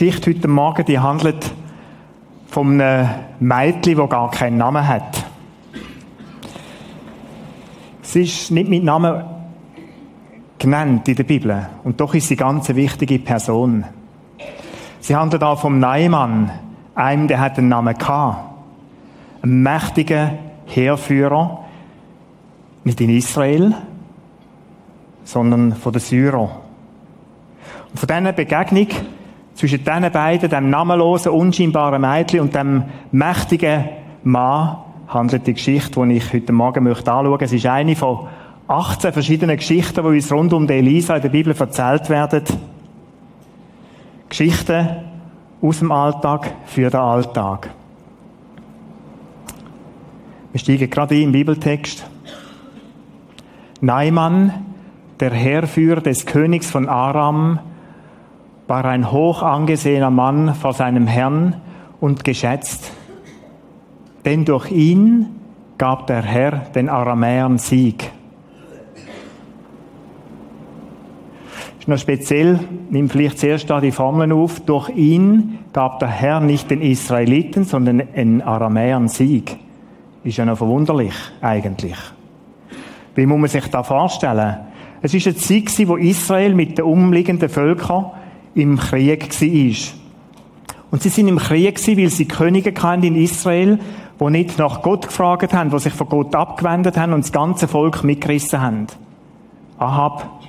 Geschichte heute Morgen, die handelt von einem Mädchen, das gar keinen Namen hat. Sie ist nicht mit Namen genannt in der Bibel. Und doch ist sie ganz eine wichtige Person. Sie handelt auch vom Neimann, einem, der hat einen Namen gehabt. Ein mächtiger Heerführer, nicht in Israel, sondern von den Syrern. Und von dieser Begegnung zwischen diesen beiden, dem namenlosen, unscheinbaren Mädchen und dem mächtigen Mann, handelt die Geschichte, die ich heute Morgen möchte anschauen möchte. Es ist eine von 18 verschiedenen Geschichten, die uns rund um die Elisa in der Bibel erzählt werden. Geschichten aus dem Alltag für den Alltag. Wir steigen gerade ein im Bibeltext. Naiman, der Heerführer des Königs von Aram, war ein hoch angesehener Mann vor seinem Herrn und geschätzt. Denn durch ihn gab der Herr den Aramäern Sieg. Ist noch speziell, nimm vielleicht zuerst da die Formeln auf. Durch ihn gab der Herr nicht den Israeliten, sondern den Aramäern Sieg. Ist ja noch verwunderlich, eigentlich. Wie muss man sich da vorstellen? Es ist eine Zeit, wo Israel mit den umliegenden Völkern im Krieg war. Und sie sind im Krieg weil sie Könige kannten in Israel, die nicht nach Gott gefragt haben, die sich von Gott abgewendet haben und das ganze Volk mitgerissen haben. Ahab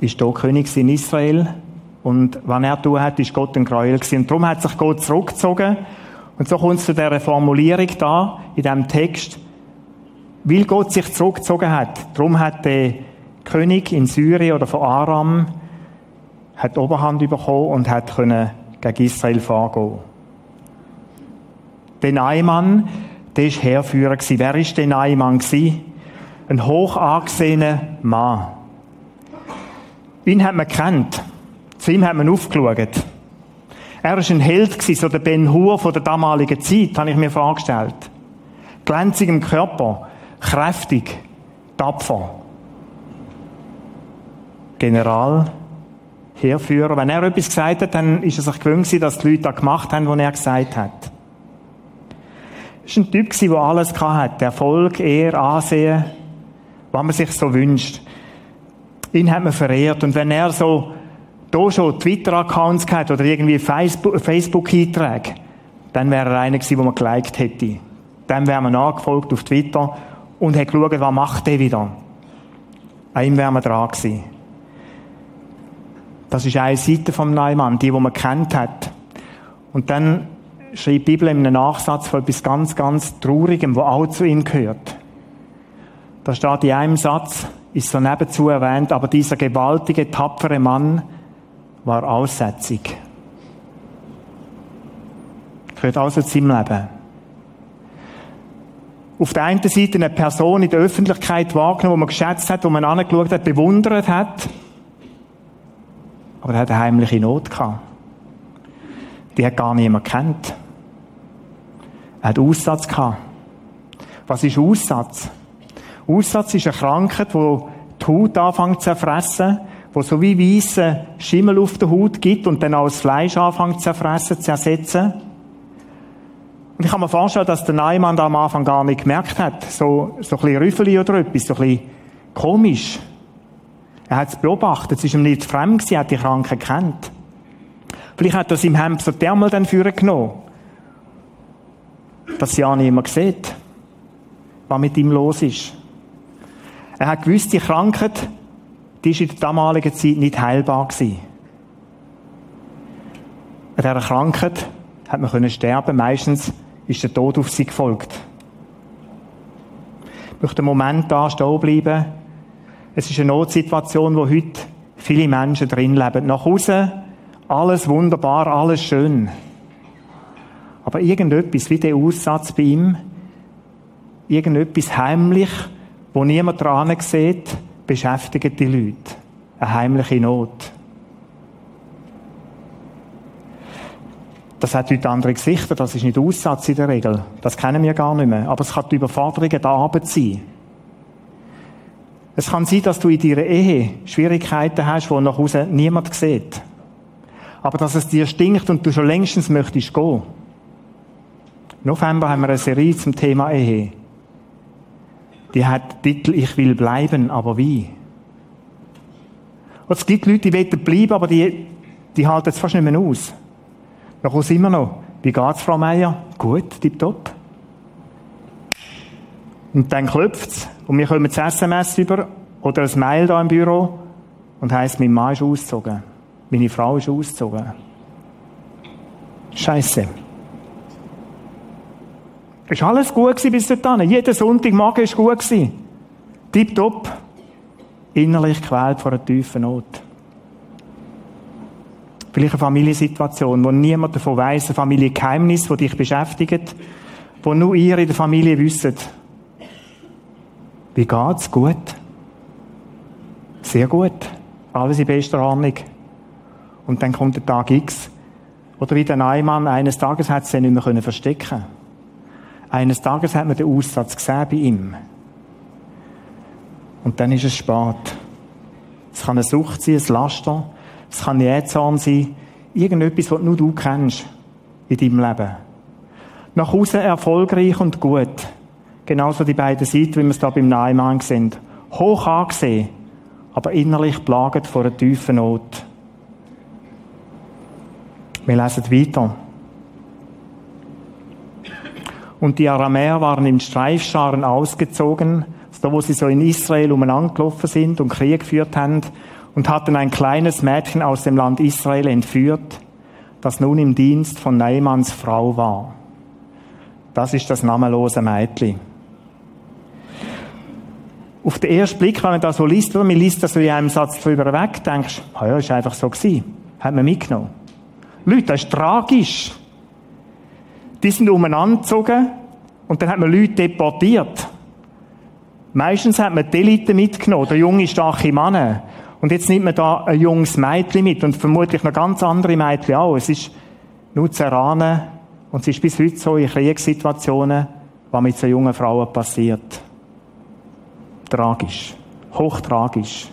ist hier König in Israel und was er tun hat, ist Gott ein Gräuel gewesen. Und darum hat sich Gott zurückgezogen und so kommt es zu dieser Formulierung da, in diesem Text, weil Gott sich zurückgezogen hat. Darum hat der König in Syrien oder von Aram hat Oberhand bekommen und hat können gegen Israel vorgehen. Der Neimann, der war Herrführer. Wer war der Neimann? Ein hoch angesehener Mann. Ihn hat man kennt. Zu ihm hat man aufgeschaut. Er war ein Held, so der Ben Hur von der damaligen Zeit, habe ich mir vorgestellt. Glänzig im Körper, kräftig, tapfer. General, Heerführer. Wenn er etwas gesagt hat, dann ist er sich gewöhnt dass die Leute das gemacht haben, was er gesagt hat. Er war ein Typ, der alles hatte. Erfolg, Ehr, Ansehen, was man sich so wünscht. Ihn hat man verehrt. Und wenn er so da schon Twitter-Accounts gehabt oder irgendwie Facebook-Einträge, dann wäre er einer gewesen, den man geliked hätte. Dann wäre man nachgefolgt auf Twitter und hätte geschaut, was macht der wieder. An ihm wäre man dran gewesen. Das ist eine Seite vom Neumann, die, die man kennt hat. Und dann schreibt die Bibel in einem Nachsatz von etwas ganz, ganz Traurigem, wo auch zu ihm gehört. Da steht in einem Satz, ist so nebenzu erwähnt, aber dieser gewaltige, tapfere Mann war aussätzig. Gehört also zu seinem Leben. Auf der einen Seite eine Person in der Öffentlichkeit wahrgenommen, die man geschätzt hat, wo man angeschaut hat, bewundert hat. Aber er hat eine heimliche Not gehabt. Die hat gar niemand kennt. Er hat Aussatz gehabt. Was ist Aussatz? Aussatz ist eine Krankheit, wo die Haut anfängt zu zerfressen, wo so wie weiße Schimmel auf der Haut gibt und dann auch das Fleisch anfängt zu zerfressen, zu ersetzen. Und ich kann mir vorstellen, dass der Neumann da am Anfang gar nicht gemerkt hat. So, so ein bisschen Rüffeli oder etwas, so ein bisschen komisch. Er hat es beobachtet, es ist ihm nicht fremd gewesen, er hat die Kranken kennt. Vielleicht hat er seinem Hemd so Thermal dann führen genommen. Dass sie auch niemand sieht, was mit ihm los ist. Er hat gewusst, die Krankheit, die ist in der damaligen Zeit nicht heilbar gewesen. An dieser Krankheit hat man können sterben. Meistens ist der Tod auf sie gefolgt. Ich möchte einen Moment da stehen bleiben es ist eine Notsituation, wo heute viele Menschen drin leben. Nach außen alles wunderbar, alles schön. Aber irgendetwas, wie der Aussatz bei ihm, irgendetwas heimlich, wo niemand dran sieht, beschäftigt die Leute. Eine heimliche Not. Das hat heute andere Gesichter, das ist nicht Aussatz in der Regel. Das kennen wir gar nicht mehr. Aber es kann die Überforderung der Arbeit sein. Es kann sein, dass du in deiner Ehe Schwierigkeiten hast, die nach außen niemand sieht. aber dass es dir stinkt und du schon längstens möchtest gehen. Im November haben wir eine Serie zum Thema Ehe. Die hat den Titel Ich will bleiben, aber wie? Und es gibt Leute, die wollen bleiben, aber die, die halten es fast nicht mehr aus. Da kommt es immer noch. Wie geht's, Frau Meier? Gut, tipptopp. Und dann klopft's und wir kommen das SMS über oder ein Mail da im Büro und heisst, mein Mann ist ausgezogen. Meine Frau ist ausgezogen. Scheiße. Ist alles gut gewesen bis dahin. Jeden Sonntagmorgen ist gut gewesen. Tipptopp. Innerlich quält vor einer tiefen Not. Vielleicht eine Familiensituation, wo niemand davon weiss, ein Familiengeheimnis, das dich beschäftigt, wo nur ihr in der Familie wisst. Wie geht's? Gut? Sehr gut. Alles in bester Ordnung. Und dann kommt der Tag X. Oder wie der Neumann, eines Tages hat sie nicht mehr verstecken Eines Tages hat man den Aussatz gesehen bei ihm. Und dann ist es spät. Es kann eine Sucht sein, ein Laster. Es kann ein Jähzahn sein. Irgendetwas, was nur du kennst in deinem Leben. Nach außen erfolgreich und gut. Genauso die beiden Seiten, wie wir es da beim Neumann sehen. Hoch angesehen, aber innerlich plagend vor einer tiefen Not. Wir lesen weiter. Und die Aramäer waren in Streifscharen ausgezogen, da wo sie so in Israel umeinander gelaufen sind und Krieg geführt haben, und hatten ein kleines Mädchen aus dem Land Israel entführt, das nun im Dienst von Neimanns Frau war. Das ist das namenlose Mädchen. Auf den ersten Blick, wenn man das so liest, oder man liest das so in einem Satz drüber weg, denkst ah ja, ist einfach so gewesen. Hat man mitgenommen. Leute, das ist tragisch. Die sind umeinander gezogen und dann hat man Leute deportiert. Meistens hat man die Elite mitgenommen, der junge, starke Mann. Und jetzt nimmt man da ein junges Mädchen mit und vermutlich noch ganz andere Mädchen auch. Es ist nur zu erahnen und es ist bis heute so in Kriegssituationen, was mit so jungen Frauen passiert. Tragisch. Hochtragisch.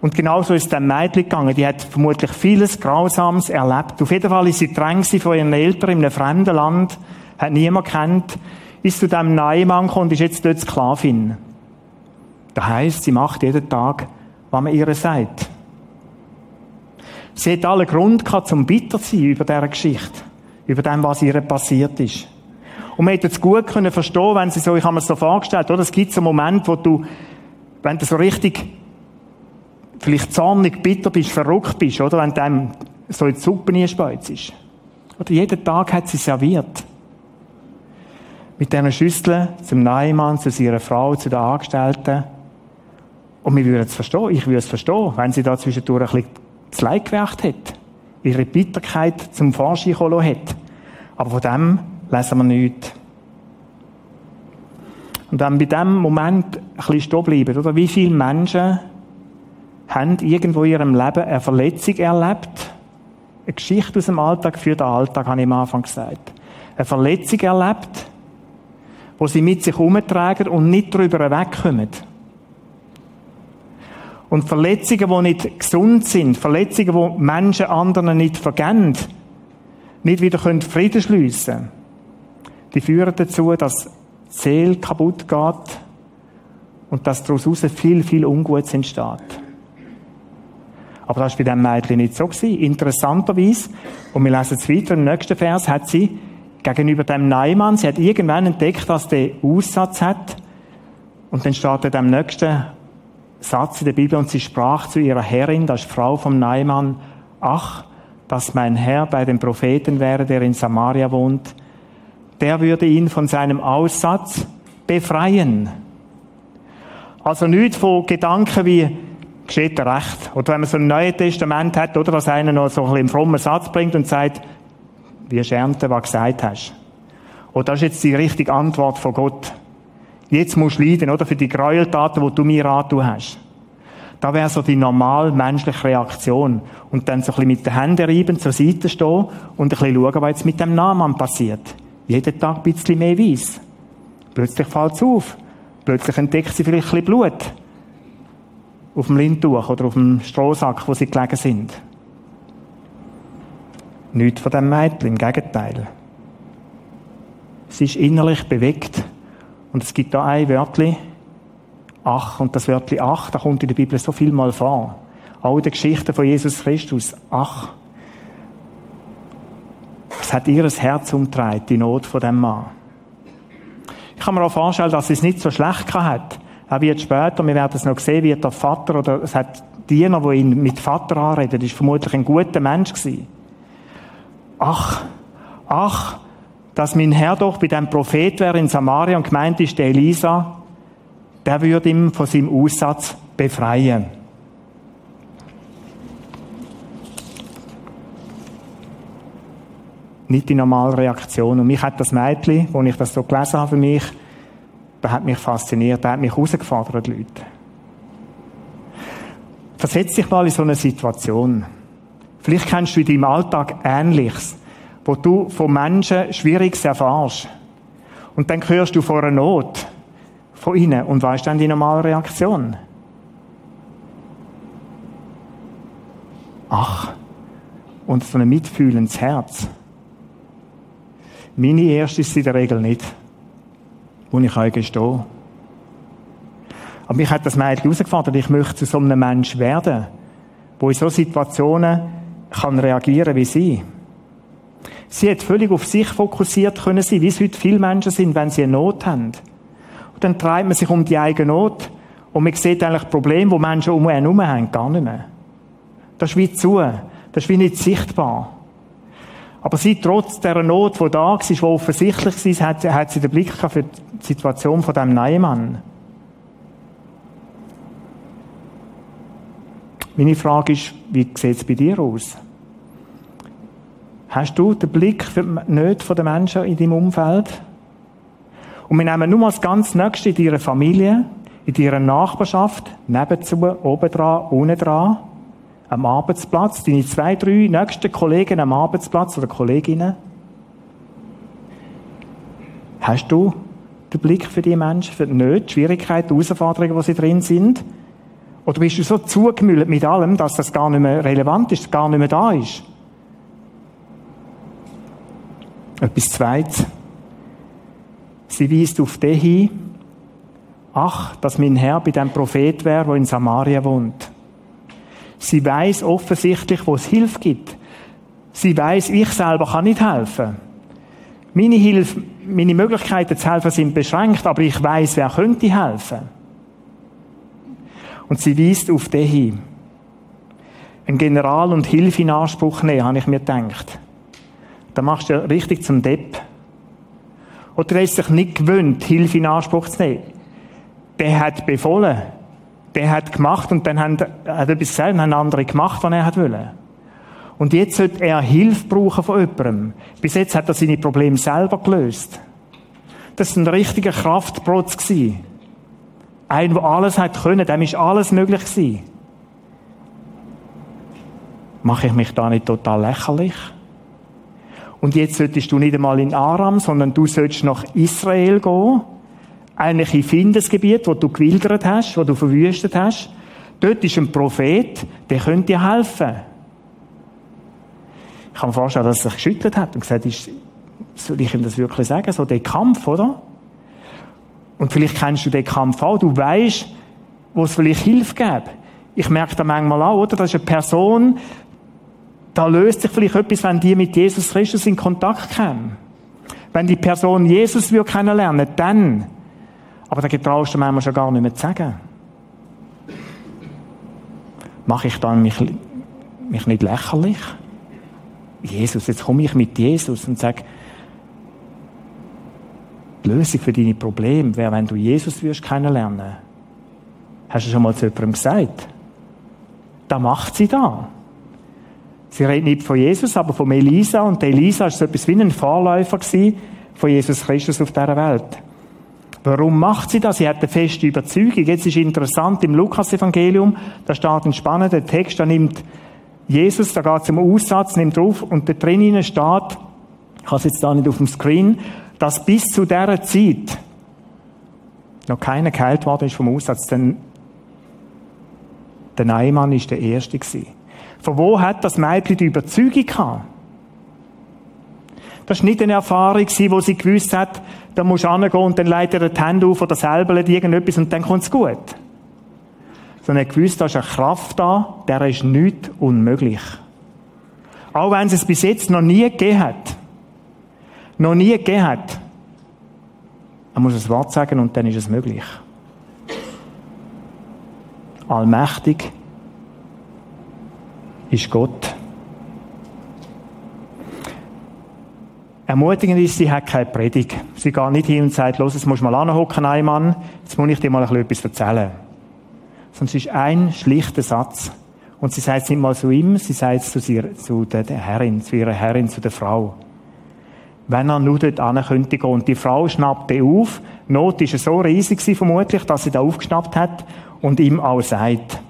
Und genauso ist dem Mädchen gegangen. Die hat vermutlich vieles Grausames erlebt. Auf jeden Fall ist sie drängt von ihren Eltern in einem fremden Land, hat niemand kennt, ist zu dem Neumann gekommen und ist jetzt dort Sklavin. Das heisst, sie macht jeden Tag, was man ihr sagt. Sie hat alle Grund gehabt, zum bitter zu sein über diese Geschichte. Über dem, was ihr passiert ist. Und man hätte es gut können verstehen, wenn sie so, ich habe mir es so vorgestellt, oder? Es gibt so einen Moment, wo du, wenn du so richtig vielleicht zornig, bitter bist, verrückt bist, oder? Wenn dem so in die Suppe ist. Oder jeden Tag hat sie serviert. Mit diesen Schüsseln zum Neumann, zu ihrer Frau, zu den Angestellten. Und wir würden es verstehen. Ich würde es verstehen, wenn sie da zwischendurch ein bisschen zu Leid gewächt hat. Ihre Bitterkeit zum Vorschein kommen hat. Aber von dem lesen wir nichts. Und dann bei diesem Moment ein bisschen stehen bleiben, oder? Wie viele Menschen haben irgendwo in ihrem Leben eine Verletzung erlebt. Eine Geschichte aus dem Alltag für den Alltag, habe ich am Anfang gesagt. Eine Verletzung erlebt, wo sie mit sich umtragen und nicht darüber wegkommen. Und Verletzungen, die nicht gesund sind, Verletzungen, die Menschen anderen nicht vergeben, nicht wieder Frieden schliessen können, die führen dazu, dass die Seele kaputt geht und dass daraus viel, viel Ungutes entsteht. Aber das war bei diesem Mädchen nicht so. Gewesen. Interessanterweise, und wir lesen es weiter, im nächsten Vers hat sie gegenüber dem Neumann, sie hat irgendwann entdeckt, dass der Aussatz hat. Und dann steht in dem nächsten Satz in der Bibel, und sie sprach zu ihrer Herrin, das ist Frau vom Neumann, ach, dass mein Herr bei dem Propheten wäre, der in Samaria wohnt, der würde ihn von seinem Aussatz befreien. Also nicht von Gedanken wie, geschieht recht. Oder wenn man so ein Neues Testament hat, oder, dass einer noch so ein bisschen einen frommen Satz bringt und sagt, wie ernten, was du gesagt hast. Und das ist jetzt die richtige Antwort von Gott. Jetzt musst du leiden, oder, für die Gräueltaten, die du mir antun hast. Da wäre so die normal menschliche Reaktion. Und dann so ein bisschen mit den Händen reiben, zur Seite stehen und ein bisschen schauen, was jetzt mit dem Namen passiert. Jeden Tag ein bisschen mehr Weiss. Plötzlich fällt es auf. Plötzlich entdeckt sie vielleicht ein bisschen Blut auf dem Lindtuch oder auf dem Strohsack, wo sie gelegen sind. Nicht von dem Mädchen, im Gegenteil. Sie ist innerlich bewegt. Und es gibt da ein Wörtchen, ach, und das Wörtchen ach, da kommt in der Bibel so viel mal vor. Auch in der Geschichte von Jesus Christus, ach. Es hat ihr Herz umtreibt, die Not von dem Mann. Ich kann mir auch vorstellen, dass sie es nicht so schlecht hat. Er wird später, wir werden es noch sehen, wird der Vater oder es hat Diener, wo ihn mit Vater anredet, ist vermutlich ein guter Mensch gewesen. Ach, ach, dass mein Herr doch bei dem Prophet wäre in Samaria und gemeint ist, der Elisa, der würde ihm von seinem Aussatz befreien. Nicht die normale Reaktion. Und mich hat das Mädchen, wo ich das so gelesen habe für mich, das hat mich fasziniert, das hat mich herausgefordert, Leute. Versetz dich mal in so eine Situation. Vielleicht kennst du in deinem Alltag Ähnliches wo du von Menschen Schwieriges erfährst. Und dann hörst du vor einer Not von ihnen und weißt dann die normale Reaktion. Ach, und so ein mitfühlendes Herz. Meine erste ist in der Regel nicht, wo ich euch gestehe. Aber mich hat das Mädchen herausgefordert, ich möchte zu so einem Mensch werden, wo in so Situationen kann reagieren wie sie. Sie hat völlig auf sich fokussiert können sein, wie es heute viele Menschen sind, wenn sie eine Not haben. Und dann treibt man sich um die eigene Not und man sieht eigentlich Probleme, die Menschen um einen herum haben, gar nicht mehr. Das ist wie zu. Das ist wie nicht sichtbar. Aber sie, trotz dieser Not, die da war, die offensichtlich war, hat, hat sie den Blick für die Situation von diesem neuen Mann. Meine Frage ist, wie sieht es bei dir aus? Hast du den Blick für die Nöte der Menschen in deinem Umfeld? Und wir nehmen nur mal das ganz Nächste in deiner Familie, in deiner Nachbarschaft, nebenzu, oben dran, unten dran, am Arbeitsplatz, deine zwei, drei nächsten Kollegen am Arbeitsplatz oder Kolleginnen. Hast du den Blick für die Menschen, für die Nöte, die Schwierigkeiten, die Herausforderungen, die sie drin sind? Oder bist du so zugemüllt mit allem, dass das gar nicht mehr relevant ist, gar nicht mehr da ist? Etwas Zweites. Sie weist auf den hin, ach, dass mein Herr bei dem Prophet wäre, der in Samaria wohnt. Sie weiß offensichtlich, wo es Hilfe gibt. Sie weiß, ich selber kann nicht helfen. Meine Hilfe, meine Möglichkeiten zu helfen sind beschränkt, aber ich weiß, wer könnte helfen. Und sie weist auf den hin. Ein General und Hilfe in Anspruch nehmen, habe ich mir gedacht dann machst du richtig zum Depp. Oder er ist sich nicht gewöhnt, Hilfe in Anspruch zu nehmen. Der hat befohlen. Der hat gemacht und dann hat, etwas gesagt und haben andere gemacht, was er hat wollen. Und jetzt sollte er Hilfe brauchen von jemandem. Bis jetzt hat er seine Probleme selber gelöst. Das war ein richtiger Kraftprotz. Ein, der alles hat können, dem ist alles möglich gewesen. Mache ich mich da nicht total lächerlich? Und jetzt solltest du nicht einmal in Aram, sondern du solltest nach Israel gehen. Eigentlich in Findesgebiet, wo du gewildert hast, wo du verwüstet hast. Dort ist ein Prophet, der könnte dir helfen. Ich kann mir vorstellen, dass er sich geschüttelt hat und gesagt ist, soll ich ihm das wirklich sagen? So der Kampf, oder? Und vielleicht kennst du den Kampf auch. Du weißt, wo es vielleicht Hilfe gäbe. Ich merke da manchmal auch, oder? Das ist eine Person, da löst sich vielleicht etwas, wenn die mit Jesus Christus in Kontakt kommen. Wenn die Person Jesus will kennenlernen, dann. Aber da getraust du manchmal schon gar nicht mehr zu sagen. Mache ich dann mich, mich nicht lächerlich? Jesus, jetzt komme ich mit Jesus und sage, die Lösung für deine Probleme wäre, wenn du Jesus wirst kennenlernen. Hast du schon mal zu jemandem gesagt? Da macht sie da. Sie redet nicht von Jesus, aber von Elisa. Und Elisa war so etwas wie ein Vorläufer von Jesus Christus auf dieser Welt. Warum macht sie das? Sie hat eine feste Überzeugung. Jetzt ist interessant, im Lukas-Evangelium, da steht ein spannender Text, da nimmt Jesus, da geht es um Aussatz, nimmt drauf und da drinnen steht, ich habe es jetzt da nicht auf dem Screen, dass bis zu dieser Zeit noch keiner geheilt worden ist vom Aussatz, denn der Neimann ist der Erste gewesen. Von wo hat das Mädchen die Überzeugung gehabt? Das war nicht eine Erfahrung, wo sie gewusst hat, da musst du hingehen und dann leitet er die Hände auf oder selber irgendetwas und dann kommt es gut. Sondern er gewusst, da ist eine Kraft da, der ist nichts unmöglich. Auch wenn es es bis jetzt noch nie gegeben hat. Noch nie gegeben hat. Man muss das Wort sagen und dann ist es möglich. Allmächtig ist Gott. Ermutigend ist, sie hat keine Predigt. Sie geht nicht hin und sagt, los, jetzt musst du mal anhocken, ein Mann, jetzt muss ich dir mal ein bisschen etwas erzählen. Sondern es ist ein schlichter Satz. Und sie sagt es nicht mal zu ihm, sie sagt es zu, sie, zu der Herrin, zu ihrer Herrin, zu der Frau. Wenn er nur dort hin könnte gehen. Und die Frau schnappte auf. Die Not war so riesig vermutlich, dass sie da aufgeschnappt hat und ihm auch sagt.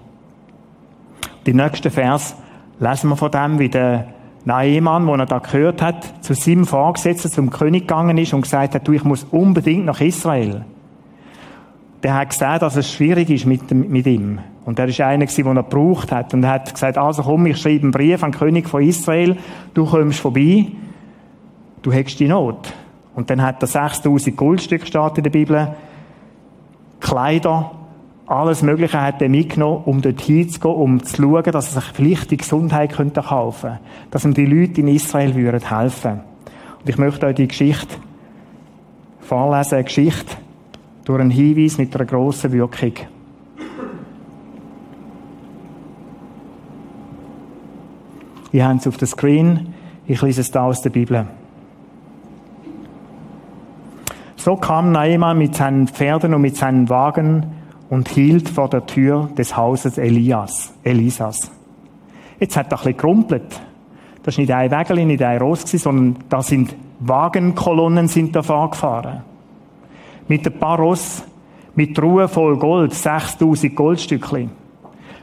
Die nächsten Vers lesen wir von dem, wie der Naemann, den er da gehört hat, zu seinem Vorgesetzten, zum König gegangen ist und gesagt hat, du, ich muss unbedingt nach Israel. Der hat gesagt, dass es schwierig ist mit, mit ihm. Und er ist einer gewesen, den er gebraucht hat. Und er hat gesagt, also komm, ich schreibe einen Brief an den König von Israel, du kommst vorbei, du hättest die Not. Und dann hat er 6000 Goldstücke steht in der Bibel, Kleider, alles Mögliche hat er mitgenommen, um dort hinzugehen, um zu schauen, dass er sich vielleicht die Gesundheit könnte kaufen könnte. Dass ihm die Leute in Israel würden helfen. Und ich möchte euch die Geschichte vorlesen, eine Geschichte durch einen Hinweis mit einer grossen Wirkung. Ihr habt es auf dem Screen. Ich lese es da aus der Bibel. So kam Naaman mit seinen Pferden und mit seinen Wagen und hielt vor der Tür des Hauses Elias, Elisas. Jetzt hat er ein bisschen gerumpelt. Das ist nicht ein Wägel, nicht ein Ross, sondern da sind Wagenkolonnen sind da vorgefahren. Mit ein paar Ross, mit Ruhe voll Gold, 6000 Goldstückchen.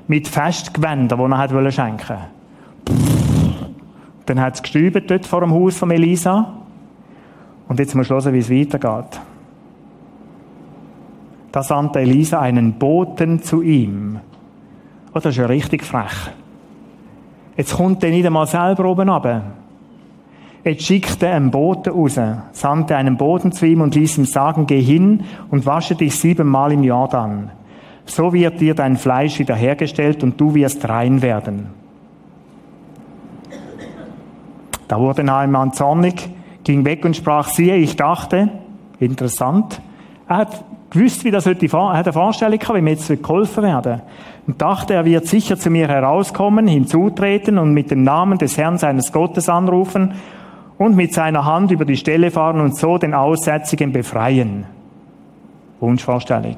Mit Festgewändern, die er hat schenken Dann hat es dort vor dem Haus von Elisa. Und jetzt muss ich hören, wie es weitergeht. Da sandte Elisa einen Boten zu ihm. Oh, das ist ja richtig frech. Jetzt kommt er nicht einmal selber oben runter. Jetzt schickte er einen Boten raus, sandte einen Boten zu ihm und ließ ihm sagen, geh hin und wasche dich siebenmal im Jordan. So wird dir dein Fleisch wiederhergestellt und du wirst rein werden. Da wurde Naaman zornig, ging weg und sprach, siehe, ich dachte, interessant, er hat gewusst, wie das heute, hat eine Vorstellung gehabt, wie mir jetzt geholfen werden. Und dachte, er wird sicher zu mir herauskommen, hinzutreten und mit dem Namen des Herrn seines Gottes anrufen und mit seiner Hand über die Stelle fahren und so den Aussätzigen befreien. Wunschvorstellung.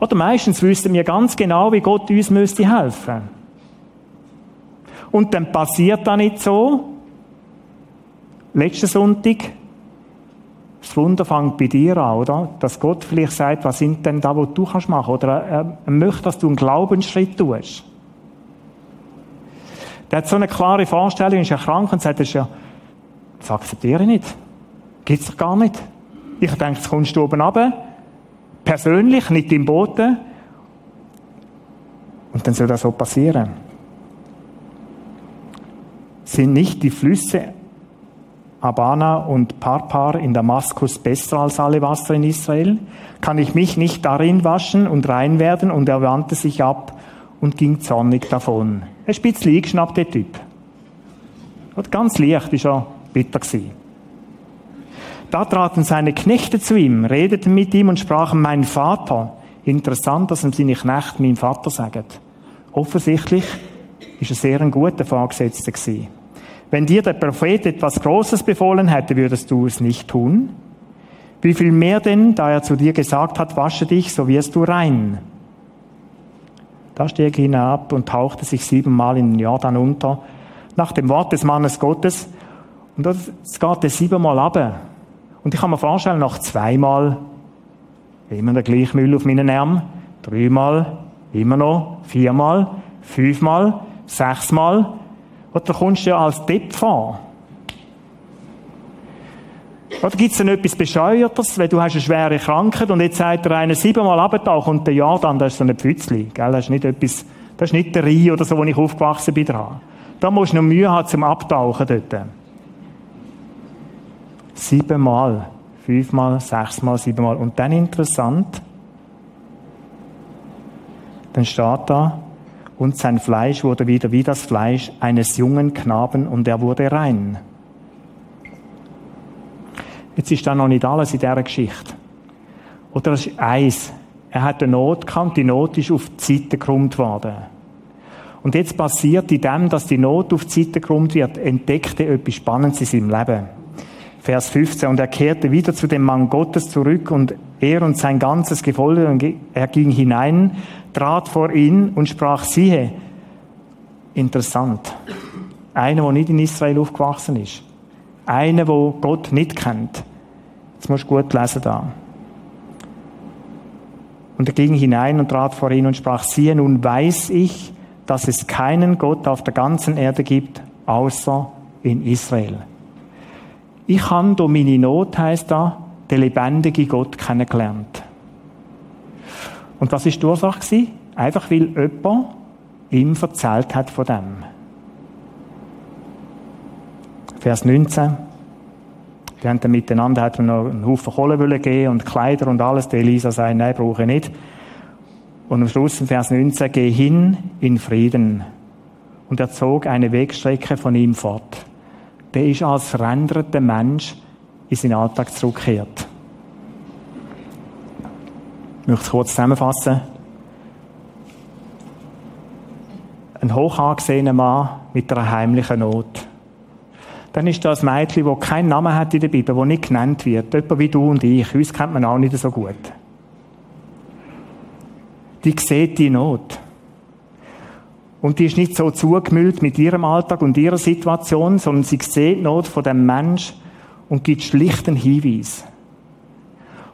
Oder meistens wüssten wir ganz genau, wie Gott uns müsste helfen. Und dann passiert da nicht so. Letzten Sonntag das Wunder fängt bei dir an, oder? Dass Gott vielleicht sagt, was sind denn da, was du kannst machen? Oder er, er möchte, dass du einen Glaubensschritt tust. Der hat so eine klare Vorstellung, ist ja krank und sagt, das, ja, das akzeptiere ich nicht. Gibt's doch gar nicht. Ich denke, jetzt kommst du oben runter, persönlich, nicht im Boden. Und dann soll das so passieren. Sind nicht die Flüsse Abana und Parpar in Damaskus besser als alle Wasser in Israel? Kann ich mich nicht darin waschen und rein werden? Und er wandte sich ab und ging zornig davon. Ein bisschen eingeschnappt, der Typ. Und ganz leicht ist er bitter gewesen. Da traten seine Knechte zu ihm, redeten mit ihm und sprachen, mein Vater. Interessant, dass ihm seine Knechte mein Vater sagen. Offensichtlich ist er sehr ein guter Vorgesetzter gewesen. Wenn dir der Prophet etwas Großes befohlen hätte, würdest du es nicht tun? Wie viel mehr denn, da er zu dir gesagt hat, wasche dich, so wirst du rein. Da stieg er hinab und tauchte sich siebenmal in den Jordan unter, nach dem Wort des Mannes Gottes. Und es geht siebenmal ab. Und ich kann mir vorstellen, noch zweimal, immer der gleiche Müll auf meinen Arm, dreimal, immer noch, viermal, fünfmal, sechsmal, oder kommst du ja als Depp vor? Oder gibt es denn etwas Bescheuertes, wenn du hast eine schwere Krankheit und jetzt sagt der eine siebenmal abgetaucht und der Jahr dann, das ist so ein Pfützli, gell? Das ist nicht etwas, das ist nicht der Rhein oder so, wo ich aufgewachsen bin dran. Da musst du noch Mühe haben zum Abtauchen dort. Siebenmal. Fünfmal, sechsmal, siebenmal. Und dann interessant, dann steht da, und sein Fleisch wurde wieder wie das Fleisch eines jungen Knaben und er wurde rein. Jetzt ist da noch nicht alles in dieser Geschichte. Oder das ist eins. Er hat eine Not gehabt, die Not ist auf die Seite gekrummt worden. Und jetzt passiert in dem, dass die Not auf die Seite gekrummt wird, entdeckt er etwas Spannendes in seinem Leben. Vers 15. Und er kehrte wieder zu dem Mann Gottes zurück und er und sein ganzes Gefolge, er ging hinein, trat vor ihn und sprach, siehe, interessant. Einer, der nicht in Israel aufgewachsen ist. Einer, der Gott nicht kennt. Jetzt musst du gut lesen da. Und er ging hinein und trat vor ihn und sprach, siehe, nun weiß ich, dass es keinen Gott auf der ganzen Erde gibt, außer in Israel. Ich habe durch meine Not, heisst da, den lebendigen Gott kennengelernt. Und was ist die Ursache? Einfach weil jemand ihm erzählt hat von dem. Vers 19. Die haben dann miteinander hat noch einen Haufen Kohle geben und Kleider und alles. Der Elisa sagt, nein, brauche ich nicht. Und am Schluss in Vers 19, geh hin in Frieden. Und er zog eine Wegstrecke von ihm fort. Der ist als veränderter Mensch in seinen Alltag zurückgekehrt. Ich möchte es kurz zusammenfassen. Ein hoch angesehener Mann mit einer heimlichen Not. Dann ist das Mädchen, das keinen Namen hat in der Bibel, das nicht genannt wird. Jemand wie du und ich. Uns kennt man auch nicht so gut die sieht die Not. Und die ist nicht so zugemüllt mit ihrem Alltag und ihrer Situation, sondern sie sieht die Not von dem Mensch und gibt schlichten Hinweis.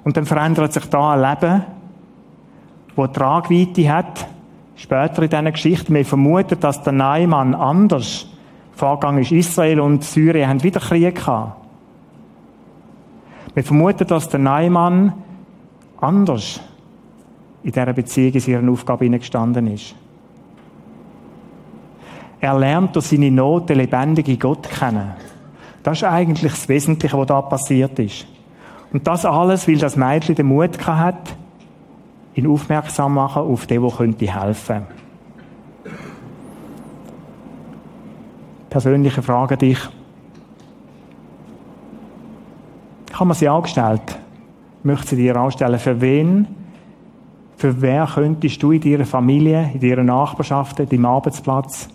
Und dann verändert sich da ein Leben, wo Tragweite hat. Später in dieser Geschichte, wir vermuten, dass der Neimann anders vorgegangen ist. Israel und Syrien haben wieder Krieg gehabt. Wir vermuten, dass der Neimann anders in dieser Beziehung in ihrer Aufgabe hineingestanden ist. Er lernt durch seine Not den lebendigen Gott kennen. Das ist eigentlich das Wesentliche, was da passiert ist. Und das alles, weil das Mädchen den Mut hat, ihn aufmerksam machen auf den, der könnte helfen. Persönliche Frage dich. Ich habe mir sie angestellt. Möchte sie dir anstellen. Für wen für wer könntest du in deiner Familie, in deiner Nachbarschaft, deinem Arbeitsplatz,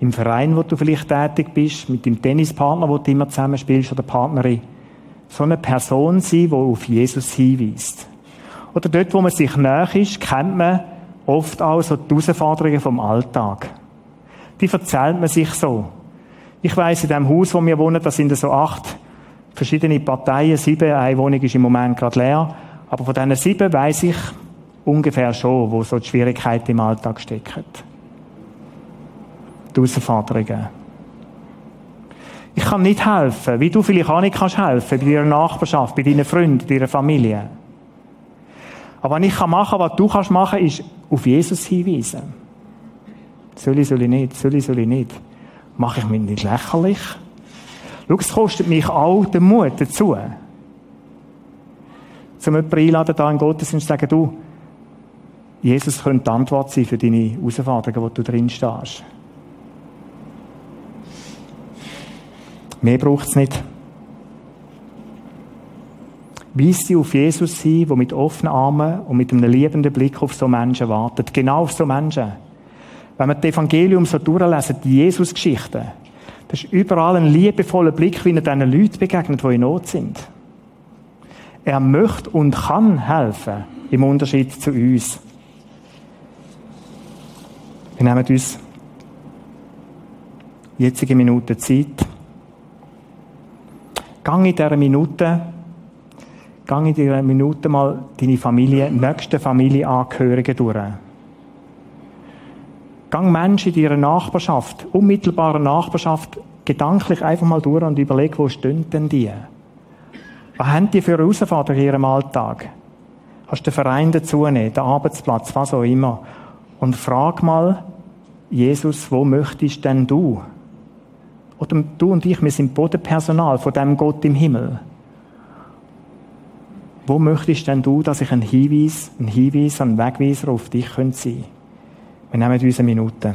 im Verein, wo du vielleicht tätig bist, mit dem Tennispartner, wo du immer zusammenspielst, oder Partnerin, so eine Person sein, die auf Jesus hinweist. Oder dort, wo man sich näher ist, kennt man oft auch so die Herausforderungen vom Alltag. Die erzählt man sich so. Ich weiss, in dem Haus, wo wir wohnen, da sind so acht verschiedene Parteien, sieben, eine Wohnung ist im Moment gerade leer, aber von diesen sieben weiss ich, ungefähr schon, wo so die Schwierigkeiten im Alltag stecken. Die Herausforderungen. Ich kann nicht helfen, wie du vielleicht auch nicht kannst helfen, bei deiner Nachbarschaft, bei deinen Freunden, deiner Familie. Aber was ich machen kann was du kannst machen, ist auf Jesus hinweisen. Soll ich, soll ich nicht, soll ich, soll ich nicht. Mache ich mich nicht lächerlich? Schau, es kostet mich auch den Mut dazu. Zum jemanden einladen, da in Gottesdienst sagen, du, Jesus könnte die Antwort sein für deine Herausforderungen, wo du drin stehst. Mehr braucht es nicht. Weiss sie auf Jesus hin, der mit offenen Armen und mit einem liebenden Blick auf so Menschen wartet. Genau auf so Menschen. Wenn wir das Evangelium so durchlesen, die Jesus-Geschichten, das ist überall ein liebevoller Blick, wie er diesen Leuten begegnet, die in Not sind. Er möchte und kann helfen, im Unterschied zu uns. Wir nehmen uns jetzige Minute Zeit. Gang in dieser Minute, gang in dieser Minute mal deine Familie, nächste Familienangehörige durch. Gang Menschen in deiner Nachbarschaft, unmittelbarer Nachbarschaft, gedanklich einfach mal durch und überleg, wo stehen denn die? Was haben die für Herausforderungen in ihrem Alltag? Hast du den Verein dazu nehmen, den Arbeitsplatz, was auch immer? Und frag mal, Jesus, wo möchtest denn du? Oder du und ich, wir sind Bodenpersonal von dem Gott im Himmel. Wo möchtest denn du, dass ich ein Hinweis, ein Hinweis, ein Wegweiser auf dich sein könnte? Wir nehmen uns eine Minute.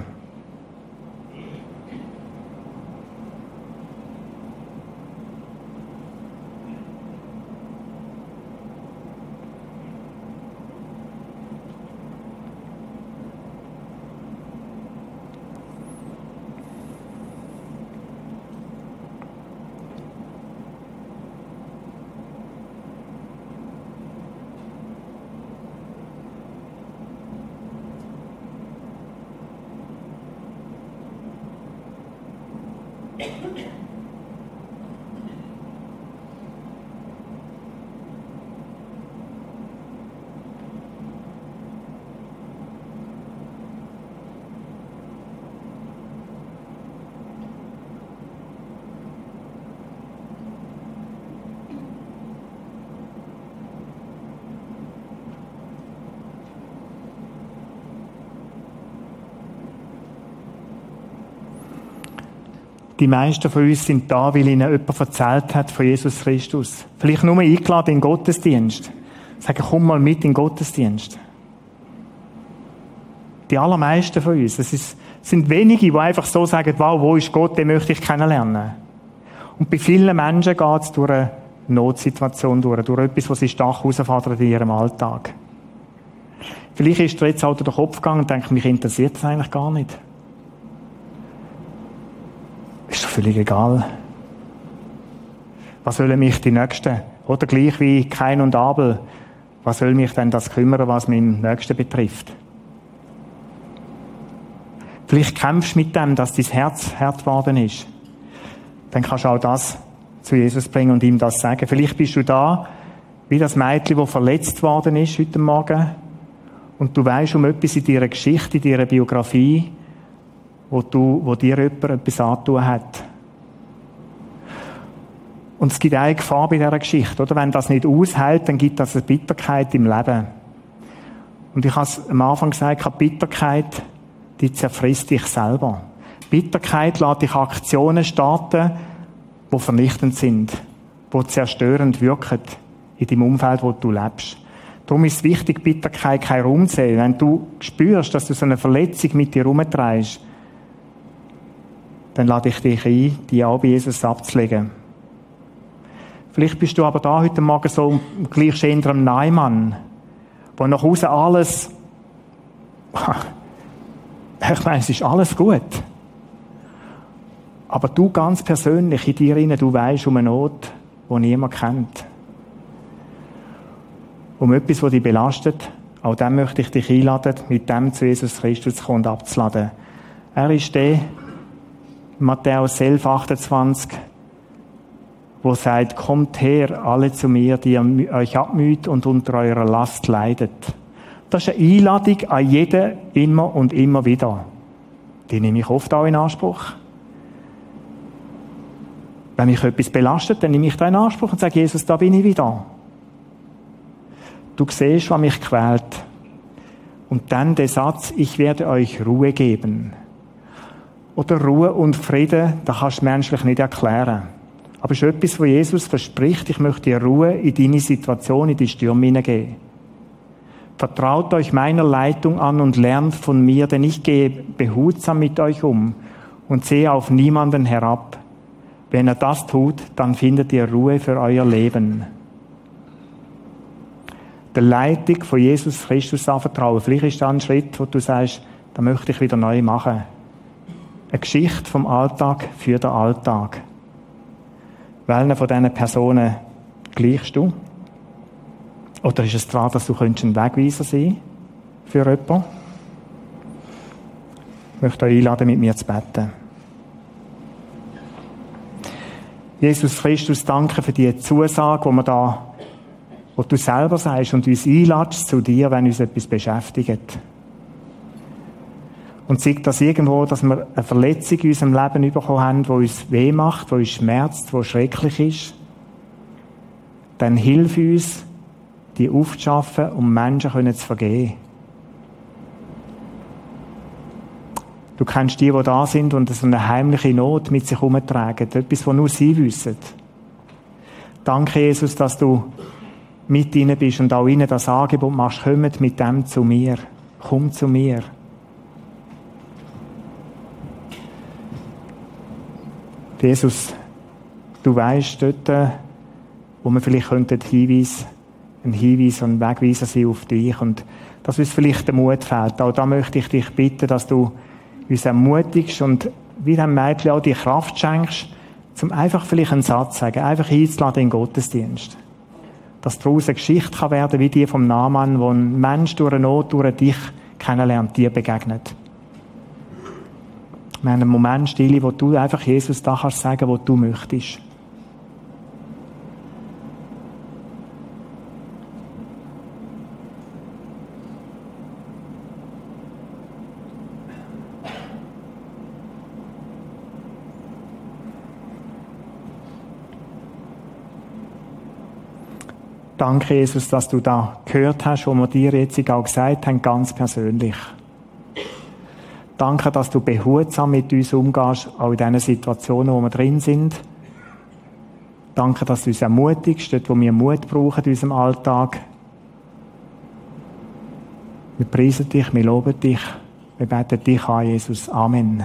Die meisten von uns sind da, weil ihnen jemand erzählt hat von Jesus Christus. Vielleicht nur eingeladen in den Gottesdienst. Sagen, komm mal mit in den Gottesdienst. Die allermeisten von uns. Es sind wenige, die einfach so sagen, wow, wo ist Gott, den möchte ich kennenlernen. Und bei vielen Menschen geht es durch eine Notsituation durch, durch etwas, was sie stark herausfordert in ihrem Alltag. Vielleicht ist dir jetzt halt der Kopf gegangen und denkt, mich interessiert das eigentlich gar nicht. Ist doch völlig egal. Was sollen mich die Nächsten? Oder gleich wie Kain und Abel. Was soll mich denn das kümmern, was meinen Nächsten betrifft? Vielleicht kämpfst du mit dem, dass dein Herz hart geworden ist. Dann kannst du auch das zu Jesus bringen und ihm das sagen. Vielleicht bist du da, wie das Mädchen, das verletzt worden ist heute Morgen. Und du weißt um etwas in deiner Geschichte, in deiner Biografie, wo, du, wo dir jemand etwas antun hat. Und es gibt eine Gefahr bei dieser Geschichte, oder? Wenn das nicht aushält, dann gibt das eine Bitterkeit im Leben. Und ich habe es am Anfang gesagt, Bitterkeit, die zerfrisst dich selber. Bitterkeit lässt dich Aktionen starten, die vernichtend sind, die zerstörend wirken in dem Umfeld, wo du lebst. Darum ist es wichtig, Bitterkeit kein Raum zu sehen. Wenn du spürst, dass du so eine Verletzung mit dir herumtreibst, dann lade ich dich ein, die auch bei Jesus abzulegen. Vielleicht bist du aber da heute Morgen so gleich eher am Neimann, wo nach Hause alles, ich meine, es ist alles gut. Aber du ganz persönlich in dir rein, du weißt um eine Not, die niemand kennt. Um etwas, das dich belastet, auch dem möchte ich dich einladen, mit dem zu Jesus Christus zu kommen und abzuladen. Er ist der, Matthäus 11, 28, wo sagt, kommt her, alle zu mir, die euch abmüht und unter eurer Last leidet. Das ist eine Einladung an jeden immer und immer wieder. Die nehme ich oft auch in Anspruch. Wenn mich etwas belastet, dann nehme ich da in Anspruch und sage, Jesus, da bin ich wieder. Du siehst, was mich quält. Und dann der Satz, ich werde euch Ruhe geben. Oder Ruhe und Frieden, das kannst du menschlich nicht erklären. Aber es ist etwas, wo Jesus verspricht, ich möchte dir Ruhe in deine Situation, in die Stürme hineingeben. Vertraut euch meiner Leitung an und lernt von mir, denn ich gehe behutsam mit euch um und sehe auf niemanden herab. Wenn er das tut, dann findet ihr Ruhe für euer Leben. Der Leitung von Jesus Christus anvertrauen. Vielleicht ist das ein Schritt, wo du sagst, da möchte ich wieder neu machen. Eine Geschichte vom Alltag für den Alltag. Welchen von diesen Personen gleichst du? Oder ist es daran, dass du ein Wegweiser sein für jemanden? Ich möchte euch einladen, mit mir zu beten. Jesus Christus, danke für die Zusage, wir da, wo du selber sagst und uns einladest zu dir, wenn uns etwas beschäftigt und sieht das irgendwo, dass wir eine Verletzung in unserem Leben bekommen haben, die uns weh macht, die uns schmerzt, die schrecklich ist, dann hilf uns, die aufzuschaffen, um Menschen zu vergeben. Du kennst die, die da sind und so eine heimliche Not mit sich herumtragen. Etwas, was nur sie wissen. Danke, Jesus, dass du mit ihnen bist und auch ihnen das Angebot machst, kommt mit dem zu mir. Komm zu mir. Jesus, du weißt dort, wo wir vielleicht könnten Hinweis, einen Hinweis und Wegweiser sein auf dich und dass uns vielleicht der Mut fehlt. Auch da möchte ich dich bitten, dass du uns ermutigst und wie dem Mädchen auch die Kraft schenkst, zum einfach vielleicht einen Satz sagen, einfach einzuladen in den Gottesdienst. Dass daraus eine Geschichte kann werden wie die vom Naaman, wo ein Mensch durch eine Not, durch dich kennenlernt, dir begegnet. Wir haben einen Moment Stille, wo du einfach Jesus da kannst sagen, was du möchtest. Danke, Jesus, dass du da gehört hast, wo wir dir jetzt auch gesagt haben, ganz persönlich. Danke, dass du behutsam mit uns umgehst, auch in diesen Situationen, wo wir drin sind. Danke, dass du uns ermutigst, dort, wo wir Mut brauchen in unserem Alltag. Wir preisen dich, wir loben dich, wir beten dich an, Jesus. Amen.